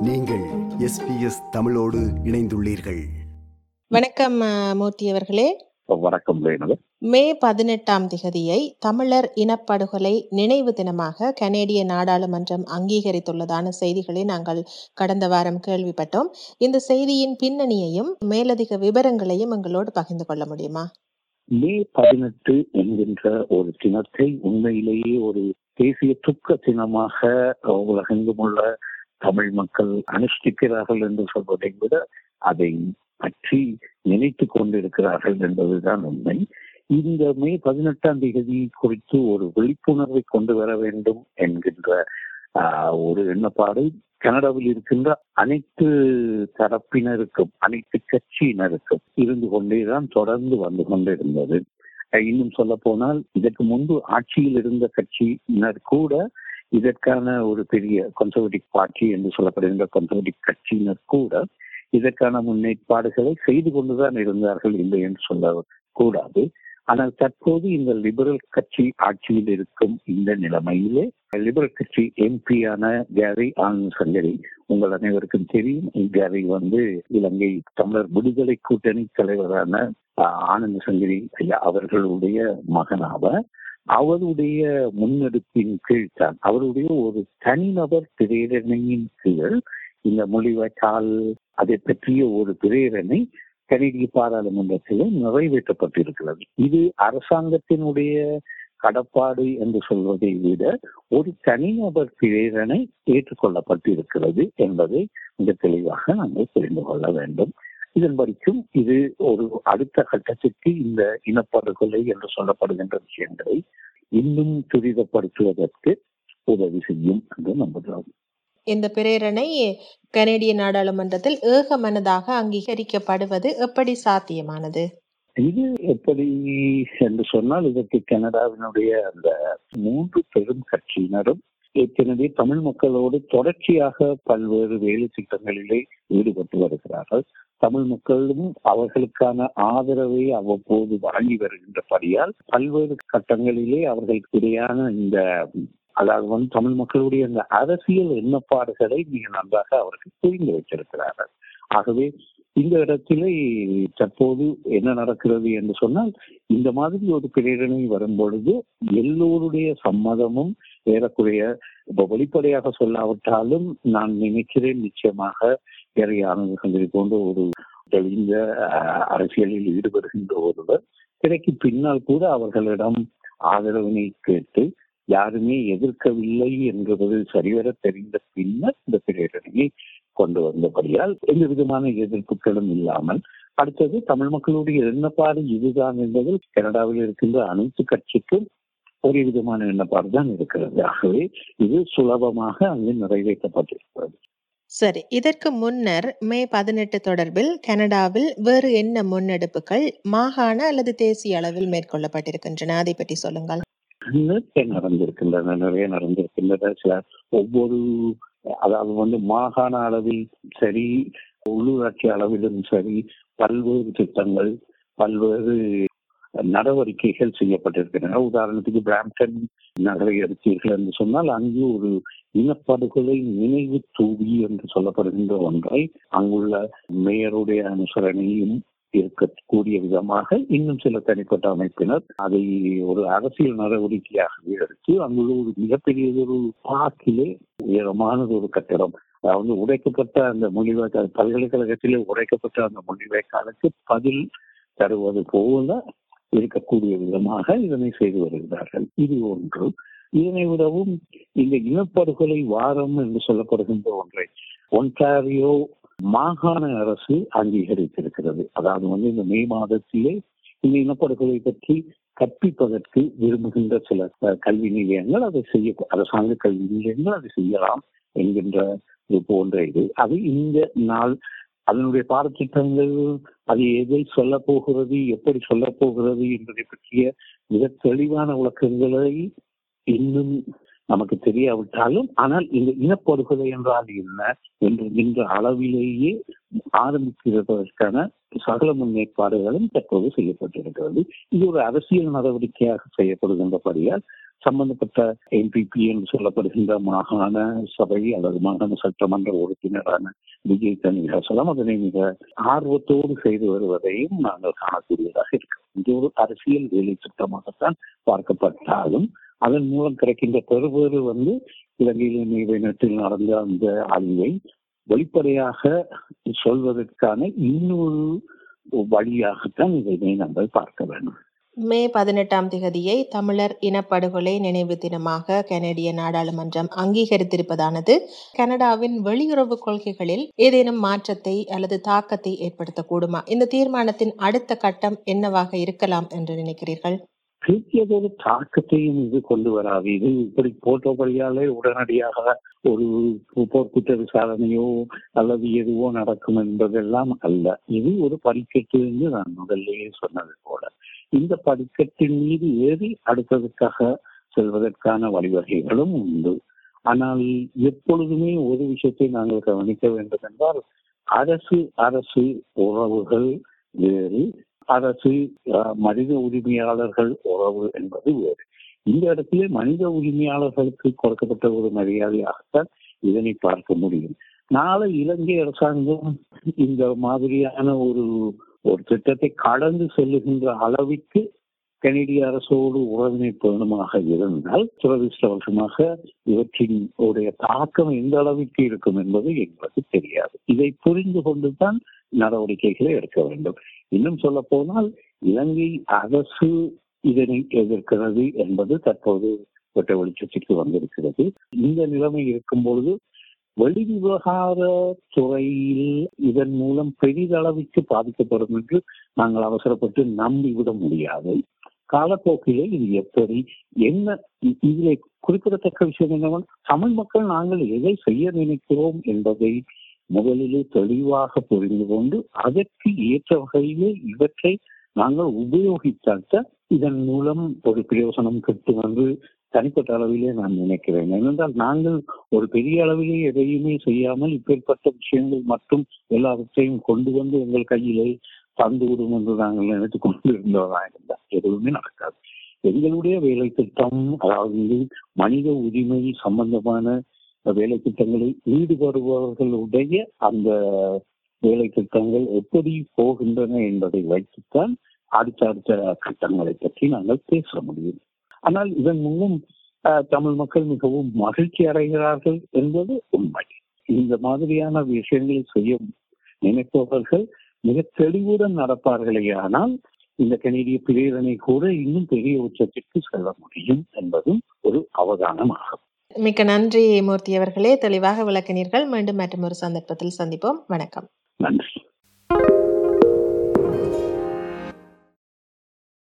நீங்கள் எஸ்பிஎஸ் தமிழோடு இணைந்துள்ளீர்கள். வணக்கம் மூர்த்தி அவர்களே. வணக்கம் மே பதினெட்டாம் திகதியை தமிழர் இனப்படுகொலை நினைவு தினமாக கனேடிய நாடாளுமன்றம் அங்கீகரித்துள்ளதான செய்திகளை நாங்கள் கடந்த வாரம் கேள்விப்பட்டோம். இந்த செய்தியின் பின்னணியையும் மேலதிக விவரங்களையும் எங்களோடு பகிர்ந்து கொள்ள முடியுமா? மே பதினெட்டு என்கின்ற ஒரு தினத்தை உண்மையிலேயே ஒரு தேசிய துக்க தினமாக உலகெங்கும் உள்ள தமிழ் மக்கள் அனுஷ்டிக்கிறார்கள் என்று சொல்வதை விட அதை பற்றி நினைத்து கொண்டிருக்கிறார்கள் என்பதுதான் உண்மை. இந்த மே பதினெட்டாம் தேதி குறித்து ஒரு விழிப்புணர்வை கொண்டு வர வேண்டும் என்கின்ற ஆஹ், ஒரு எண்ணப்பாடு கனடாவில் இருக்கின்ற அனைத்து தரப்பினருக்கும் அனைத்து கட்சியினருக்கும் இருந்து கொண்டேதான் தொடர்ந்து வந்து கொண்டிருந்தது. இன்னும் சொல்ல போனால் இதற்கு முன்பு ஆட்சியில் இருந்த கட்சியினர் கூட இதற்கான ஒரு பெரிய கன்சர்வேட்டிவ் பார்ட்டி என்று சொல்லப்படுகின்ற கன்சர்வேட்டிவ் கட்சியினர் கூட இதற்கான முன்னேற்பாடுகளை செய்து கொண்டுதான் இருந்தார்கள் இல்லை என்று சொல்ல கூடாது ஆனால் தற்போது இந்த லிபரல் கட்சி ஆட்சியில் இருக்கும் இந்த நிலைமையிலே லிபரல் கட்சி எம்பியான கேரி ஆனந்த் சங்கரி உங்கள் அனைவருக்கும் தெரியும். கேரி வந்து இலங்கை தமிழர் விடுதலை கூட்டணி தலைவரான ஆனந்த சங்கரி ஐயா அவர்களுடைய மகனாவார். அவருடைய முன்னெடுப்பின் கீழ் தான். அவருடைய ஒரு தனிநபர் பிரேரணையின் கீழ் இந்த மொழிவற்றால் அதை பற்றிய ஒரு பிரேரணை கனடிய பாராளுமன்றத்தில் நிறைவேற்றப்பட்டிருக்கிறது. இது அரசாங்கத்தினுடைய கடப்பாடு என்று சொல்வதை விட ஒரு தனிநபர் பிரேரணை ஏற்றுக்கொள்ளப்பட்டிருக்கிறது என்பதை மிக தெளிவாக நாங்கள் புரிந்து கொள்ள வேண்டும். இதன்படிக்கும் இது ஒரு அடுத்த கட்டத்திற்கு இந்த இனப்படுகொலை என்று சொல்லப்படுகின்ற விஷயங்களை இன்னும் துரிதப்படுத்துவதற்கு உதவி செய்யும் என்று நம்புகிறோம். இந்த பிரேரணை கனேடிய நாடாளுமன்றத்தில் ஏகமனதாக அங்கீகரிக்கப்படுவது எப்படி சாத்தியமானது? இது எப்படி என்று சொன்னால் இதற்கு கனடாவினுடைய அந்த மூன்று பெரும் கட்சியினரும் ஏற்கனவே தமிழ் மக்களோடு தொடர்ச்சியாக பல்வேறு வேலை திட்டங்களிலே ஈடுபட்டு வருகிறார்கள். தமிழ் மக்களும் அவர்களுக்கான ஆதரவை அவ்வப்போது வழங்கி வருகின்றபடியால் பல்வேறு கட்டங்களிலே அவர்களுக்கு இடையான இந்த அதாவது வந்து தமிழ் மக்களுடைய அந்த அரசியல் எண்ணப்பாடுகளை மிக நன்றாக அவர்கள் புரிந்து வைத்திருக்கிறார்கள். ஆகவே இந்த இடத்திலே தற்போது என்ன நடக்கிறது என்று சொன்னால் இந்த மாதிரி ஒரு பிரேரணை வரும் பொழுது எல்லோருடைய சம்மதமும் ஏறக்குறைய வெளிப்படையாக சொல்லாவிட்டாலும் நான் நினைக்கிறேன் நிச்சயமாக வேற ஆனந்தங்கள் போன்ற ஒரு தெளிந்த அரசியலில் ஈடுபடுகின்ற ஒருவர் திரைக்கு பின்னால் கூட அவர்களிடம் ஆதரவினை கேட்டு யாருமே எதிர்க்கவில்லை என்பது சரிவர தெரிந்த பின்னர் இந்த பிரேரணையை கொண்டு வந்தபடியால் எந்த விதமான எதிர்ப்புகளும் இல்லாமல் அடுத்தது தமிழ் மக்களுடைய எண்ணப்பாடு இதுதான் என்பதில் கனடாவில் இருக்கின்ற அனைத்து கட்சிக்கும் ஒரே விதமான எண்ணப்பாடு தான் இருக்கிறது. ஆகவே இது சுலபமாக அங்கு நிறைவேற்றப்பட்டிருக்கிறது. சரி இதற்கு முன்னர் மே பதினெட்டு தொடர்பில் கனடாவில் வேறு என்ன முன்னெடுப்புகள் மாகாண அல்லது தேசிய அளவில் மேற்கொள்ளப்பட்டிருக்கின்றன? அதை பற்றி சொல்லுங்கள். நிறைய நடந்திருக்கின்றன நிறைய நடந்திருக்கின்றன. சில ஒவ்வொரு அதாவது வந்து மாகாண அளவில் சரி உள்ளூராட்சி அளவிலும் சரி பல்வேறு திட்டங்கள் பல்வேறு நடவடிக்கைகள் செய்யப்பட்டிருக்கின்றன. உதாரணத்துக்கு பிராம்டன் நகரை எடுத்தீர்கள் என்று சொன்னால் அங்கு ஒரு இனப்படுகொலை நினைவு தூவி என்று சொல்லப்படுகின்ற ஒன்றை அங்குள்ள மேயருடைய அனுசரணையும் இருக்கக்கூடிய விதமாக இன்னும் சில தனிப்பட்ட அமைப்பினர் அதை ஒரு அரசியல் நடவடிக்கையாக எடுத்து அங்குள்ள ஒரு மிகப்பெரிய ஒரு உயரமானது ஒரு கட்டிடம். அதாவது உடைக்கப்பட்ட அந்த மொழிவாய்க்கால் பல்கலைக்கழகத்திலே உடைக்கப்பட்ட அந்த மொழிவாய்க்காலுக்கு பதில் தருவது போல இருக்கக்கூடிய விதமாக இதனை செய்து வருகிறார்கள். இது ஒன்று. இதனை விடவும் இந்த இனப்படுகொலை வாரம் என்று சொல்லப்படுகின்ற ஒன்றை. ஒன்டாரியோ மாகாண அரசு அங்கீகரித்திருக்கிறது. அதாவது வந்து இந்த மே மாதத்திலே இந்த இனப்படுகொலை பற்றி கற்பிப்பதற்கு விரும்புகின்ற சில கல்வி நிலையங்கள் அதை செய்ய அரசாங்க கல்வி நிலையங்கள் அதை செய்யலாம் என்கின்ற இது போன்ற இது. அது இந்த நாள் அதனுடைய பாடத்திட்டங்கள் அது எதை சொல்ல போகிறது எப்படி சொல்ல போகிறது என்பதை பற்றிய மிக தெளிவான விளக்கங்களை இன்னும் நமக்கு தெரியாவிட்டாலும் ஆனால் இந்த இனப்படுகொலை என்றால் என்ன என்கின்ற அளவிலேயே ஆரம்பிக்கிறதற்கான சகல முன்னேற்பாடுகளும் தற்போது செய்யப்பட்டிருக்கிறது. இது ஒரு அரசியல் நடவடிக்கையாக செய்யப்படுகின்றபடியால் சம்பந்தப்பட்ட எம்பிபி என்று சொல்லப்படுகின்ற மாகாண சபை அல்லது மாகாண சட்டமன்ற உறுப்பினரான விஜய் தனிகாசலம் அதனை மிக ஆர்வத்தோடு செய்து வருவதையும் நாங்கள் காணக்கூடியதாக இருக்கிறோம் இது ஒரு அரசியல் வேலை திட்டமாகத்தான் பார்க்கப்பட்டாலும் அதன் மூலம் கிடைக்கின்ற பெறுபேறு வந்து இலங்கையில் நீதிமன்றத்தில் நடந்த அந்த அழிவை வெளிப்படையாக சொல்வதற்கான இன்னொரு வழியாகத்தான் இதனை நாங்கள் பார்க்க வேண்டும். மே பதினெட்டாம் திகதியை தமிழர் இனப்படுகொலை நினைவு தினமாக கனடிய நாடாளுமன்றம் அங்கீகரித்திருப்பதானது. கனடாவின் வெளியுறவு கொள்கைகளில் ஏதேனும் மாற்றத்தை அல்லது தாக்கத்தை ஏற்படுத்தக்கூடுமா? இந்த தீர்மானத்தின் அடுத்த கட்டம் என்னவாக இருக்கலாம் என்று நினைக்கிறீர்கள்? பெரியதொரு தாக்கத்தையும் இது கொண்டு வராது. இது இப்படி போட்டோபடியாலே உடனடியாக ஒரு போர்க்குற்ற விசாரணையோ அல்லது எதுவோ நடக்கும் என்பதெல்லாம் அல்ல. இது ஒரு பரிக்கட்டு என்று நான் முதல்லயே சொன்னது போல. இந்த படிக்கட்டின் மீது ஏறி அடுத்ததுக்காக செல்வதற்கான வழிவகைகளும் உண்டு. ஆனால் எப்பொழுதுமே ஒரு விஷயத்தை நாங்கள் கவனிக்க வேண்டும் என்றால் அரசு அரசு உறவுகள் வேறு. அரசு மனித உரிமையாளர்கள் உறவு என்பது வேறு. இந்த இடத்திலே மனித உரிமையாளர்களுக்கு கொடுக்கப்பட்ட ஒரு மரியாதையாகத்தான் இதனை பார்க்க முடியும். நாளை இலங்கை அரசாங்கம் இந்த மாதிரியான ஒரு ஒரு திட்டத்தை கடந்து செல்லுகின்ற அளவிற்கு கனடிய அரசோடு உறவினை பேணுமாக இருந்தால் துரதிருஷ்டவசமாக இவற்றின் உடைய தாக்கம் எந்த அளவிற்கு இருக்கும் என்பது எங்களுக்கு தெரியாது. இதை புரிந்து கொண்டுதான் நடவடிக்கைகளை எடுக்க வேண்டும். இன்னும் சொல்ல போனால் இலங்கை அரசு இதனை எதிர்க்கிறது என்பது தற்போது வெட்ட வெளிச்சத்திற்கு வந்திருக்கிறது. இந்த நிலைமை இருக்கும் பொழுது வெளிவிவகார துறையில் இதன் மூலம் பெரிதளவிற்கு பாதிக்கப்படும் என்று நாங்கள் அவசரப்பட்டு நம்பிவிட முடியாது. காலப்போக்கிலே இது எப்படி? என்ன? இதிலே குறிப்பிடத்தக்க விஷயம் என்னவென்றால் தமிழ் மக்கள் நாங்கள் எதை செய்ய நினைக்கிறோம் என்பதை முதலிலே தெளிவாக புரிந்து கொண்டு அதற்கு ஏற்ற வகையிலே இவற்றை நாங்கள் உபயோகித்தாக்க இதன் மூலம் ஒரு பிரயோசனம் கட்டு வந்து தனிப்பட்ட அளவிலே நான் நினைக்கிறேன். ஏனென்றால் நாங்கள் ஒரு பெரிய அளவிலே எதையுமே செய்யாமல் இப்பேற்பட்ட விஷயங்கள் மட்டும் எல்லாவற்றையும் கொண்டு வந்து எங்கள் கையிலே தந்து விடும் என்று நாங்கள் நினைத்துக் கொண்டு இருந்தவராக இருந்தால் எதுவுமே நடக்காது. எங்களுடைய வேலை திட்டம் அதாவது மனித உரிமை சம்பந்தமான வேலை திட்டங்களில் ஈடுபடுபவர்களுடைய அந்த வேலை திட்டங்கள் எப்படி போகின்றன என்பதை வைத்துத்தான் அடுத்த அடுத்த கட்டங்களை பற்றி நாங்கள் பேச முடியும். ஆனால் இதன் மூலம் தமிழ் மக்கள் மிகவும் மகிழ்ச்சி அடைகிறார்கள் என்பது உண்மை. இந்த மாதிரியான விஷயங்களை செய்ய நினைப்பவர்கள் மிக தெளிவுடன் நடப்பார்களே ஆனால் இந்த கனேடிய பிரேரணை கூட இன்னும் பெரிய உச்சத்திற்கு செல்ல முடியும் என்பதும் ஒரு அவதானமாகும். மிக்க நன்றி மூர்த்தி அவர்களே. தெளிவாக விளக்கினீர்கள். மீண்டும் மற்றும் ஒரு சந்தர்ப்பத்தில் சந்திப்போம். வணக்கம். நன்றி.